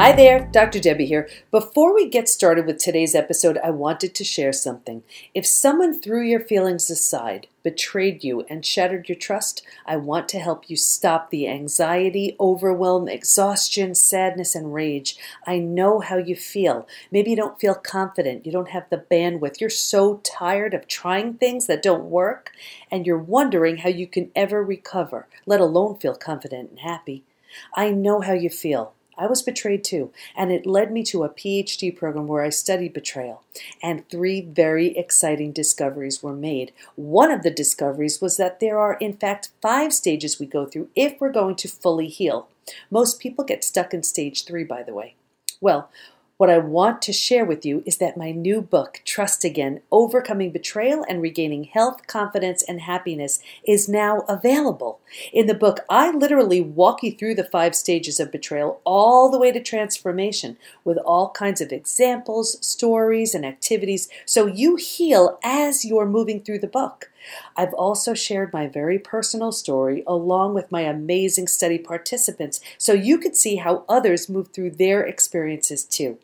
Hi there, Dr. Debi here. Before we get started with today's episode, I wanted to share something. If someone threw your feelings aside, betrayed you, and shattered your trust, I want to help you stop the anxiety, overwhelm, exhaustion, sadness, and rage. I know how you feel. Maybe you don't feel confident, you don't have the bandwidth, you're so tired of trying things that don't work, and you're wondering how you can ever recover, let alone feel confident and happy. I know how you feel. I was betrayed too, and it led me to a PhD program where I studied betrayal. And three very exciting discoveries were made. One of the discoveries was that there are, in fact, five stages we go through if we're going to fully heal. Most people get stuck in stage three, by the way. Well, what I want to share with you is that my new book, Trust Again Overcoming Betrayal and Regaining Health, Confidence, and Happiness, is now available. In the book, I literally walk you through the five stages of betrayal all the way to transformation with all kinds of examples, stories, and activities so you heal as you're moving through the book. I've also shared my very personal story along with my amazing study participants so you could see how others move through their experiences too.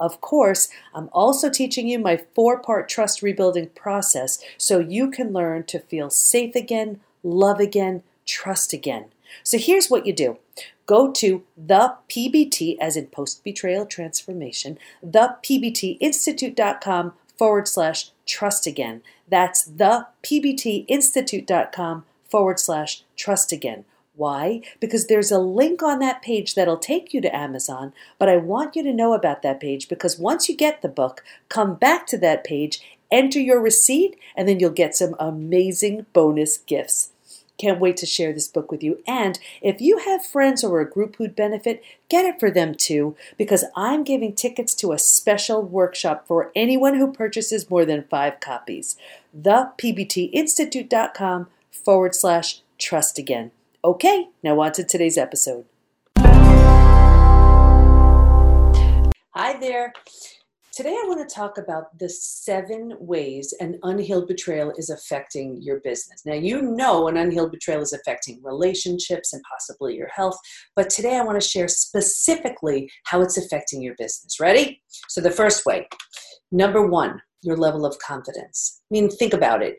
Of course, I'm also teaching you my four part trust rebuilding process so you can learn to feel safe again, love again, trust again. So here's what you do go to the PBT, as in post betrayal transformation, the PBTinstitute.com forward slash trust again. That's the PBTinstitute.com forward slash trust again. Why? Because there's a link on that page that'll take you to Amazon, but I want you to know about that page because once you get the book, come back to that page, enter your receipt, and then you'll get some amazing bonus gifts. Can't wait to share this book with you. And if you have friends or a group who'd benefit, get it for them too, because I'm giving tickets to a special workshop for anyone who purchases more than five copies. ThePBTInstitute.com forward slash trust again. Okay, now on to today's episode. Hi there. Today I want to talk about the seven ways an unhealed betrayal is affecting your business. Now, you know an unhealed betrayal is affecting relationships and possibly your health, but today I want to share specifically how it's affecting your business. Ready? So, the first way number one, your level of confidence. I mean, think about it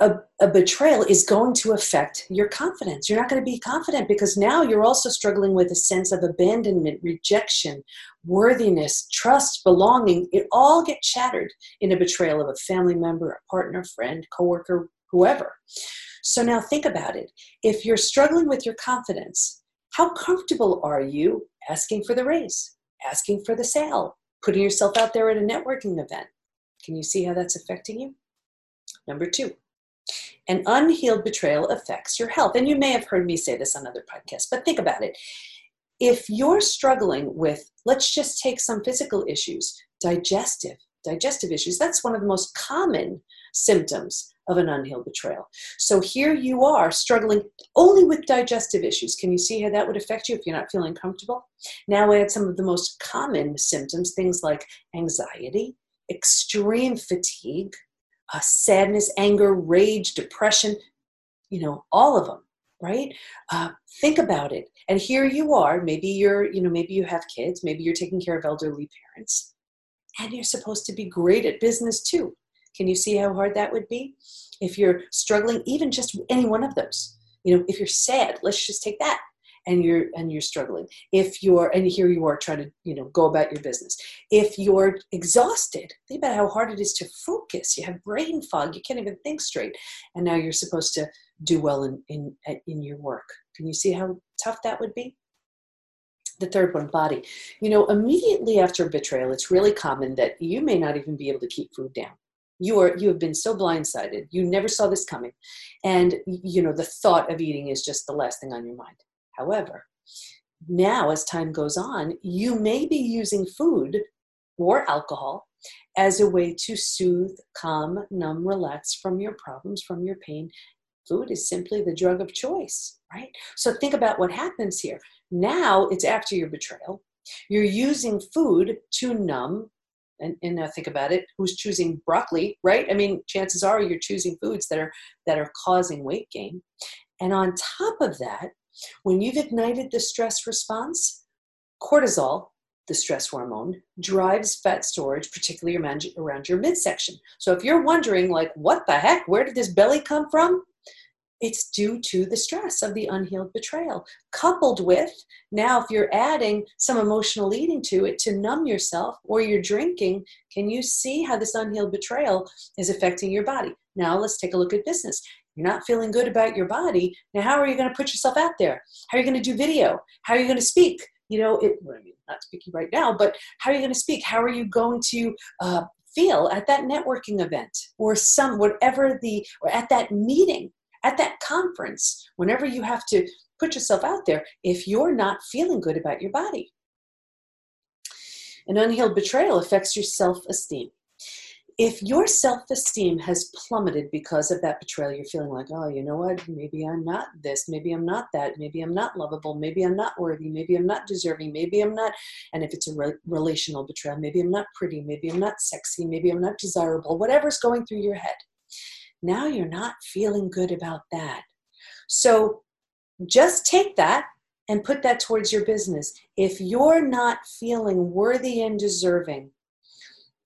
a, a, betrayal is going to affect your confidence. You're not going to be confident because now you're also struggling with a sense of abandonment, rejection, worthiness, trust, belonging. It all gets shattered in a betrayal of a family member, a partner, friend, coworker, whoever. So now think about it. If you're struggling with your confidence, how comfortable are you asking for the raise, asking for the sale, putting yourself out there at a networking event? Can you see how that's affecting you? Number two, an unhealed betrayal affects your health. And you may have heard me say this on other podcasts, but think about it. If you're struggling with, let's just take some physical issues, digestive, digestive issues, that's one of the most common symptoms of an unhealed betrayal. So here you are struggling only with digestive issues. Can you see how that would affect you if you're not feeling comfortable? Now add some of the most common symptoms, things like anxiety, extreme fatigue, uh, sadness, anger, rage, depression, you know, all of them, right? Uh, think about it. And here you are, maybe you're, you know, maybe you have kids, maybe you're taking care of elderly parents, and you're supposed to be great at business too. Can you see how hard that would be? If you're struggling, even just any one of those, you know, if you're sad, let's just take that and you're and you're struggling. If you're and here you are trying to you know go about your business. If you're exhausted think about how hard it is to focus. You have brain fog. You can't even think straight. And now you're supposed to do well in in in your work. Can you see how tough that would be? The third one body. You know immediately after betrayal it's really common that you may not even be able to keep food down. You are you have been so blindsided. You never saw this coming. And you know the thought of eating is just the last thing on your mind However, now as time goes on, you may be using food or alcohol as a way to soothe, calm, numb, relax from your problems, from your pain. Food is simply the drug of choice, right? So think about what happens here. Now it's after your betrayal. You're using food to numb, and, and now think about it who's choosing broccoli right i mean chances are you're choosing foods that are that are causing weight gain and on top of that when you've ignited the stress response, Cortisol, the stress hormone, drives fat storage, particularly around your midsection. So if you're wondering, like, what the heck, where did this belly come from? It's due to the stress of the unhealed betrayal, coupled with now, if you're adding some emotional eating to it to numb yourself or you're drinking, can you see how this unhealed betrayal is affecting your body? Now, let's take a look at business. You're not feeling good about your body. Now, how are you going to put yourself out there? How are you going to do video? How are you going to speak? You know, it, I mean, not speaking right now, but how are you going to speak? How are you going to uh, feel at that networking event or some whatever the or at that meeting at that conference whenever you have to put yourself out there if you're not feeling good about your body an unhealed betrayal affects your self-esteem if your self esteem has plummeted because of that betrayal, you're feeling like, oh, you know what? Maybe I'm not this. Maybe I'm not that. Maybe I'm not lovable. Maybe I'm not worthy. Maybe I'm not deserving. Maybe I'm not. And if it's a re- relational betrayal, maybe I'm not pretty. Maybe I'm not sexy. Maybe I'm not desirable. Whatever's going through your head. Now you're not feeling good about that. So just take that and put that towards your business. If you're not feeling worthy and deserving,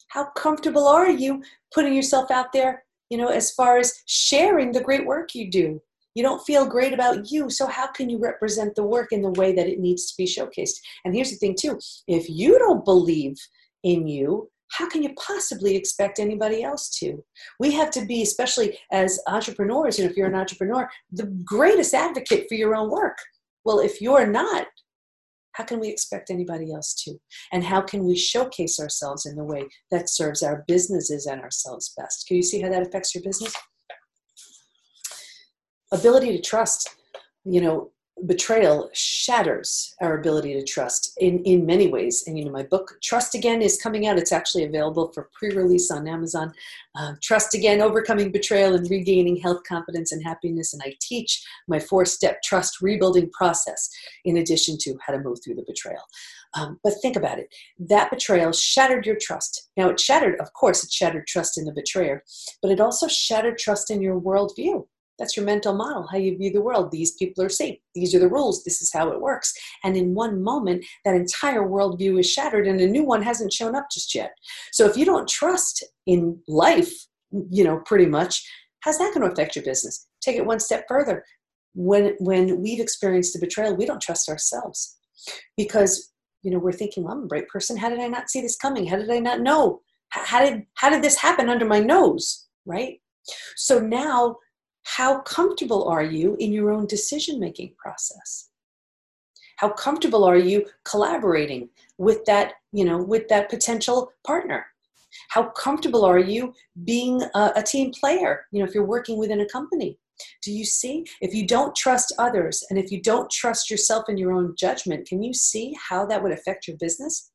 how comfortable are you putting yourself out there you know as far as sharing the great work you do you don't feel great about you so how can you represent the work in the way that it needs to be showcased and here's the thing too if you don't believe in you how can you possibly expect anybody else to we have to be especially as entrepreneurs you know if you're an entrepreneur the greatest advocate for your own work well if you're not how can we expect anybody else to? And how can we showcase ourselves in the way that serves our businesses and ourselves best? Can you see how that affects your business? Ability to trust. You know, betrayal shatters our ability to trust in, in many ways. And you know, my book, Trust Again, is coming out. It's actually available for pre-release on Amazon. Uh, Trust Again, Overcoming Betrayal and Regaining Health, Confidence, and Happiness. And I teach my four-step trust rebuilding process in addition to how to move through the betrayal. Um, but think about it. That betrayal shattered your trust. Now, it shattered, of course, it shattered trust in the betrayer, but it also shattered trust in your worldview that's your mental model, how you view the world. These people are safe. These are the rules. This is how it works. And in one moment, that entire worldview is shattered and a new one hasn't shown up just yet. So if you don't trust in life, you know, pretty much, how's that going to affect your business? Take it one step further. When, when we've experienced a betrayal, we don't trust ourselves because, you know, we're thinking, well, I'm a bright person. How did I not see this coming? How did I not know? How did, how did this happen under my nose? Right? So now how comfortable are you in your own decision making process? How comfortable are you collaborating with that, you know, with that potential partner? How comfortable are you being a, a team player, you know, if you're working within a company? Do you see? If you don't trust others and if you don't trust yourself in your own judgment, can you see how that would affect your business?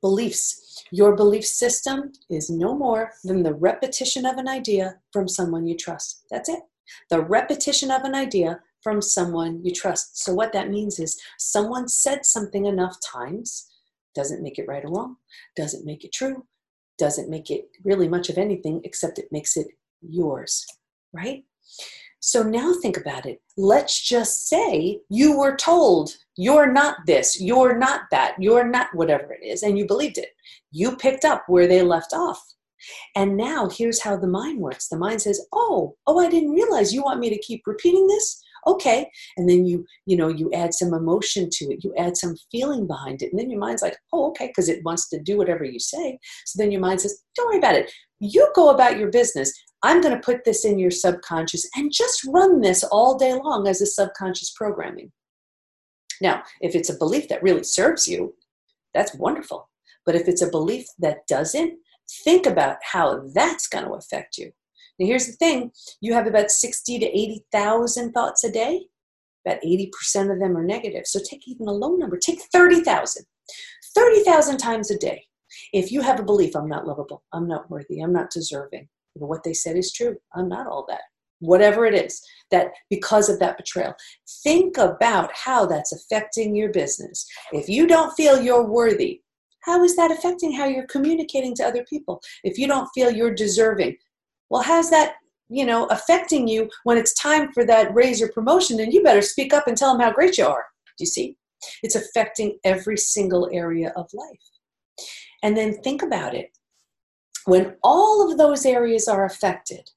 Beliefs. Your belief system is no more than the repetition of an idea from someone you trust. That's it. The repetition of an idea from someone you trust. So, what that means is someone said something enough times, doesn't make it right or wrong, doesn't make it true, doesn't make it really much of anything except it makes it yours, right? So now think about it. Let's just say you were told you're not this, you're not that, you're not whatever it is, and you believed it. You picked up where they left off. And now here's how the mind works. The mind says, "Oh, oh, I didn't realize you want me to keep repeating this." Okay. And then you, you know, you add some emotion to it. You add some feeling behind it. And then your mind's like, "Oh, okay," because it wants to do whatever you say. So then your mind says, "Don't worry about it. You go about your business. I'm going to put this in your subconscious and just run this all day long as a subconscious programming." Now, if it's a belief that really serves you, that's wonderful. But if it's a belief that doesn't, think about how that's going to affect you. Now, here's the thing you have about 60 to 80,000 thoughts a day. About 80% of them are negative. So take even a low number, take 30,000. 30,000 times a day. If you have a belief, I'm not lovable, I'm not worthy, I'm not deserving, what they said is true, I'm not all that. Whatever it is that because of that betrayal. Think about how that's affecting your business. If you don't feel you're worthy how is that affecting how you're communicating to other people? If you don't feel you're deserving well how's that you know affecting you when it's time for that raise or promotion? Then you better speak up and tell them how great you are. Do you see? It's affecting every single area of life. And then think about it. When all of those areas are affected,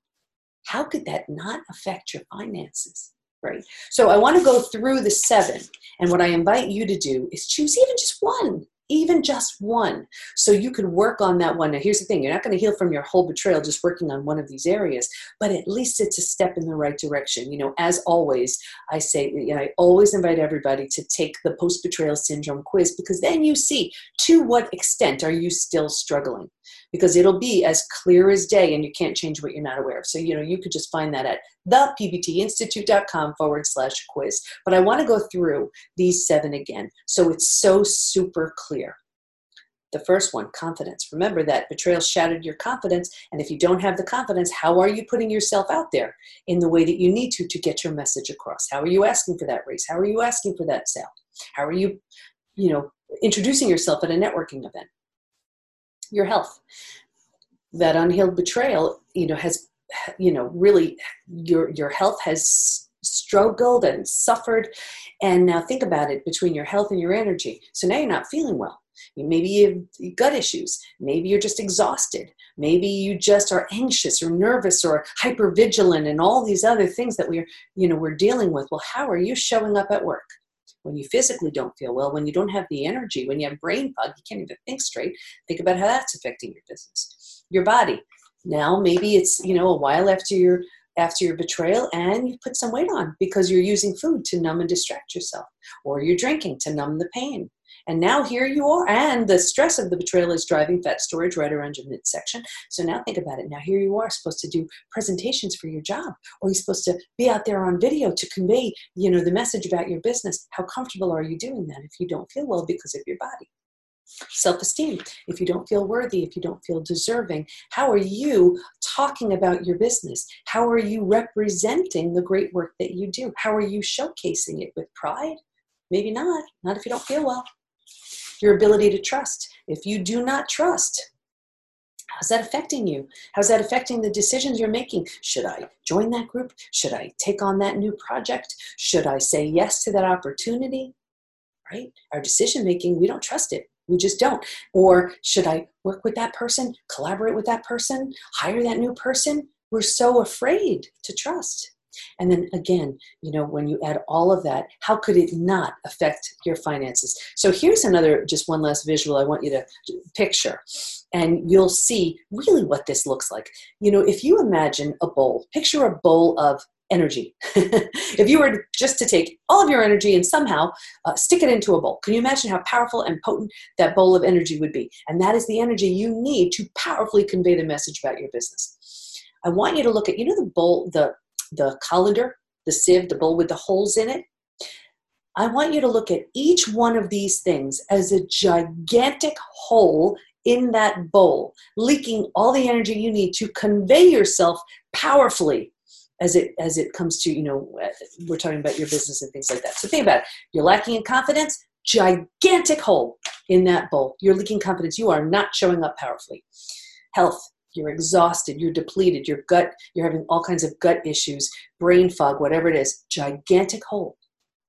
how could that not affect your finances? Right? So I want to go through the seven. And what I invite you to do is choose even just one even just one. So you can work on that one. Now, here's the thing you're not going to heal from your whole betrayal just working on one of these areas, but at least it's a step in the right direction. You know, as always, I say, you know, I always invite everybody to take the post betrayal syndrome quiz because then you see to what extent are you still struggling because it'll be as clear as day and you can't change what you're not aware of. So, you know, you could just find that at thepbtinstitute.com forward slash quiz. But I want to go through these seven again. So it's so super clear. The first one, confidence. Remember that betrayal shattered your confidence. And if you don't have the confidence, how are you putting yourself out there in the way that you need to to get your message across? How are you asking for that raise? How are you asking for that sale? How are you, you know, introducing yourself at a networking event? Your health. That unhealed betrayal, you know, has you know really your your health has struggled and suffered. And now think about it between your health and your energy. So now you're not feeling well. Maybe you have gut issues. Maybe you're just exhausted. Maybe you just are anxious or nervous or hyper vigilant and all these other things that we're you know we're dealing with. Well how are you showing up at work when you physically don't feel well when you don't have the energy when you have brain fog you can't even think straight think about how that's affecting your business your body. Now maybe it's you know a while after your after your betrayal and you put some weight on because you're using food to numb and distract yourself or you're drinking to numb the pain and now here you are and the stress of the betrayal is driving fat storage right around your midsection so now think about it now here you are supposed to do presentations for your job or you're supposed to be out there on video to convey you know the message about your business how comfortable are you doing that if you don't feel well because of your body Self esteem. If you don't feel worthy, if you don't feel deserving, how are you talking about your business? How are you representing the great work that you do? How are you showcasing it with pride? Maybe not, not if you don't feel well. Your ability to trust. If you do not trust, How's that affecting you? How's that affecting the decisions you're making? Should I join that group? Should I take on that new project? Should I say yes to that opportunity? Right? Our decision making, we don't trust it. We just don't. Or should I work with that person, collaborate with that person, hire that new person? We're so afraid to trust. And then again, you know, when you add all of that, how could it not affect your finances? So here's another, just one last visual I want you to picture. And you'll see really what this looks like. You know, if you imagine a bowl, picture a bowl of energy. if you were just to take all of your energy and somehow uh, stick it into a bowl, can you imagine how powerful and potent that bowl of energy would be? And that is the energy you need to powerfully convey the message about your business. I want you to look at, you know, the bowl, the the colander, the sieve, the bowl with the holes in it. I want you to look at each one of these things as a gigantic hole in that bowl, leaking all the energy you need to convey yourself powerfully as it as it comes to you know we're talking about your business and things like that. So think about it. You're lacking in confidence gigantic hole in that bowl. You're leaking confidence. You are not showing up powerfully. Health you're exhausted you're depleted your gut you're having all kinds of gut issues brain fog whatever it is gigantic hole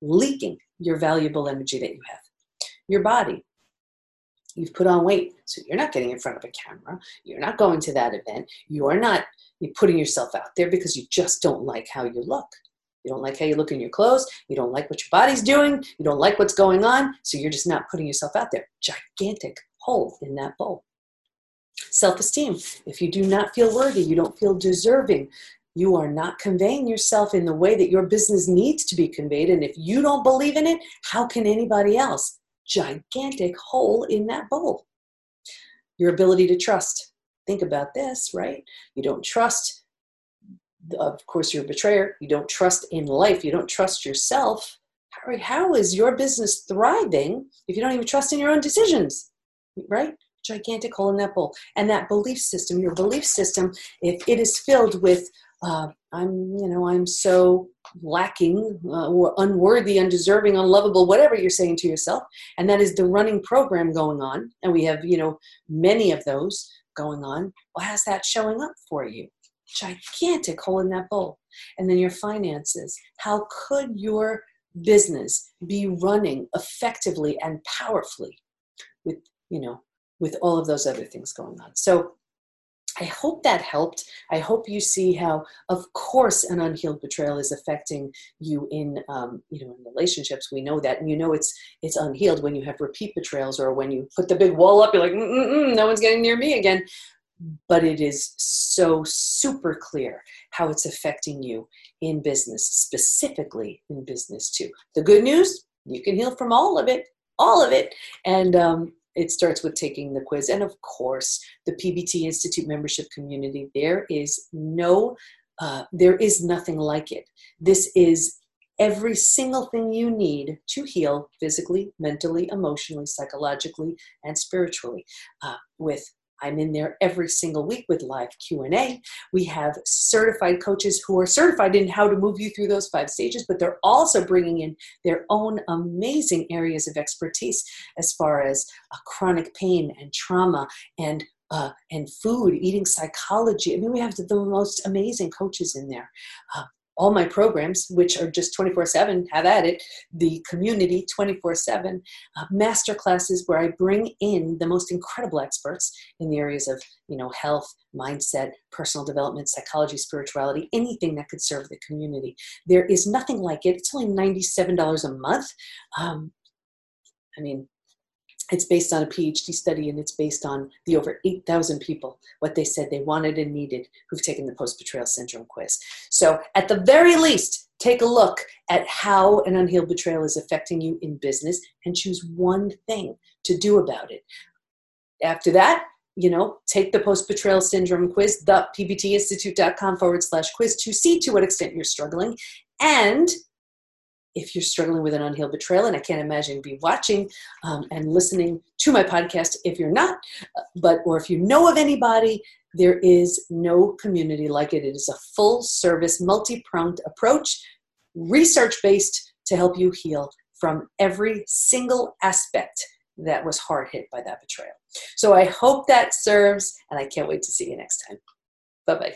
leaking your valuable energy that you have. Your body you've put on weight so you're not getting in front of a camera you're not going to that event you're not you're putting yourself out there because you just don't like how you look. You don't like how you look in your clothes you don't like what your body's doing you don't like what's going on so you're just not putting yourself out there. Gigantic hole in that bowl self-esteem if you do not feel worthy you don't feel deserving you are not conveying yourself in the way that your business needs to be conveyed and if you don't believe in it how can anybody else gigantic hole in that bowl. Your ability to trust. Think about this, right? You don't trust, of course, you're a betrayer. You don't trust in life. You don't trust yourself. How is your business thriving if you don't even trust in your own decisions, right? Gigantic hole in that bowl. And that belief system, your belief system, if it is filled with uh, I'm, you know, I'm so lacking uh, or unworthy, undeserving, unlovable, whatever you're saying to yourself. And that is the running program going on. And we have, you know, many of those going on. Well, how's that showing up for you? Gigantic hole in that bowl. And then your finances. How could your business be running effectively and powerfully with, you know, with all of those other things going on. So I hope that helped. I hope you see how, of course, an unhealed betrayal is affecting you in, um, you know, in relationships. We know that, and you know it's it's unhealed when you have repeat betrayals or when you put the big wall up. You're like, Mm-mm, no one's getting near me again. But it is so super clear how it's affecting you in business, specifically in business too. The good news: you can heal from all of it, all of it, and um, it starts with taking the quiz. And of course the pbt institute membership community there is no uh, there is nothing like it. This is every single thing you need to heal physically mentally emotionally psychologically and spiritually uh, with I'm in there every single week with live Q&A. We have certified coaches who are certified in how to move you through those five stages, but they're also bringing in their own amazing areas of expertise as far as uh, chronic pain and trauma and uh, and food, eating psychology. I mean, we have the, the most amazing coaches in there. Uh, all my programs, which are just 24 7, have at it, the community 24 7, uh, master classes where I bring in the most incredible experts in the areas of, you know, health, mindset, personal development, psychology, spirituality, anything that could serve the community. There is nothing like it. It's only $97 a month. Um, I mean, it's based on a PhD study and it's based on the over 8,000 people, what they said they wanted and needed who've taken the post betrayal syndrome quiz. So, at the very least, take a look at how an unhealed betrayal is affecting you in business and choose one thing to do about it. After that, you know, take the post betrayal syndrome quiz, the pbtinstitute.com forward slash quiz to see to what extent you're struggling. And if you're struggling with an unhealed betrayal, and I can't imagine be watching um, and listening to my podcast if you're not, uh, but or if you know of anybody, there is no community like it. It is a full service, multi pronged approach, research based to help you heal from every single aspect that was hard hit by that betrayal. So I hope that serves, and I can't wait to see you next time. Bye bye.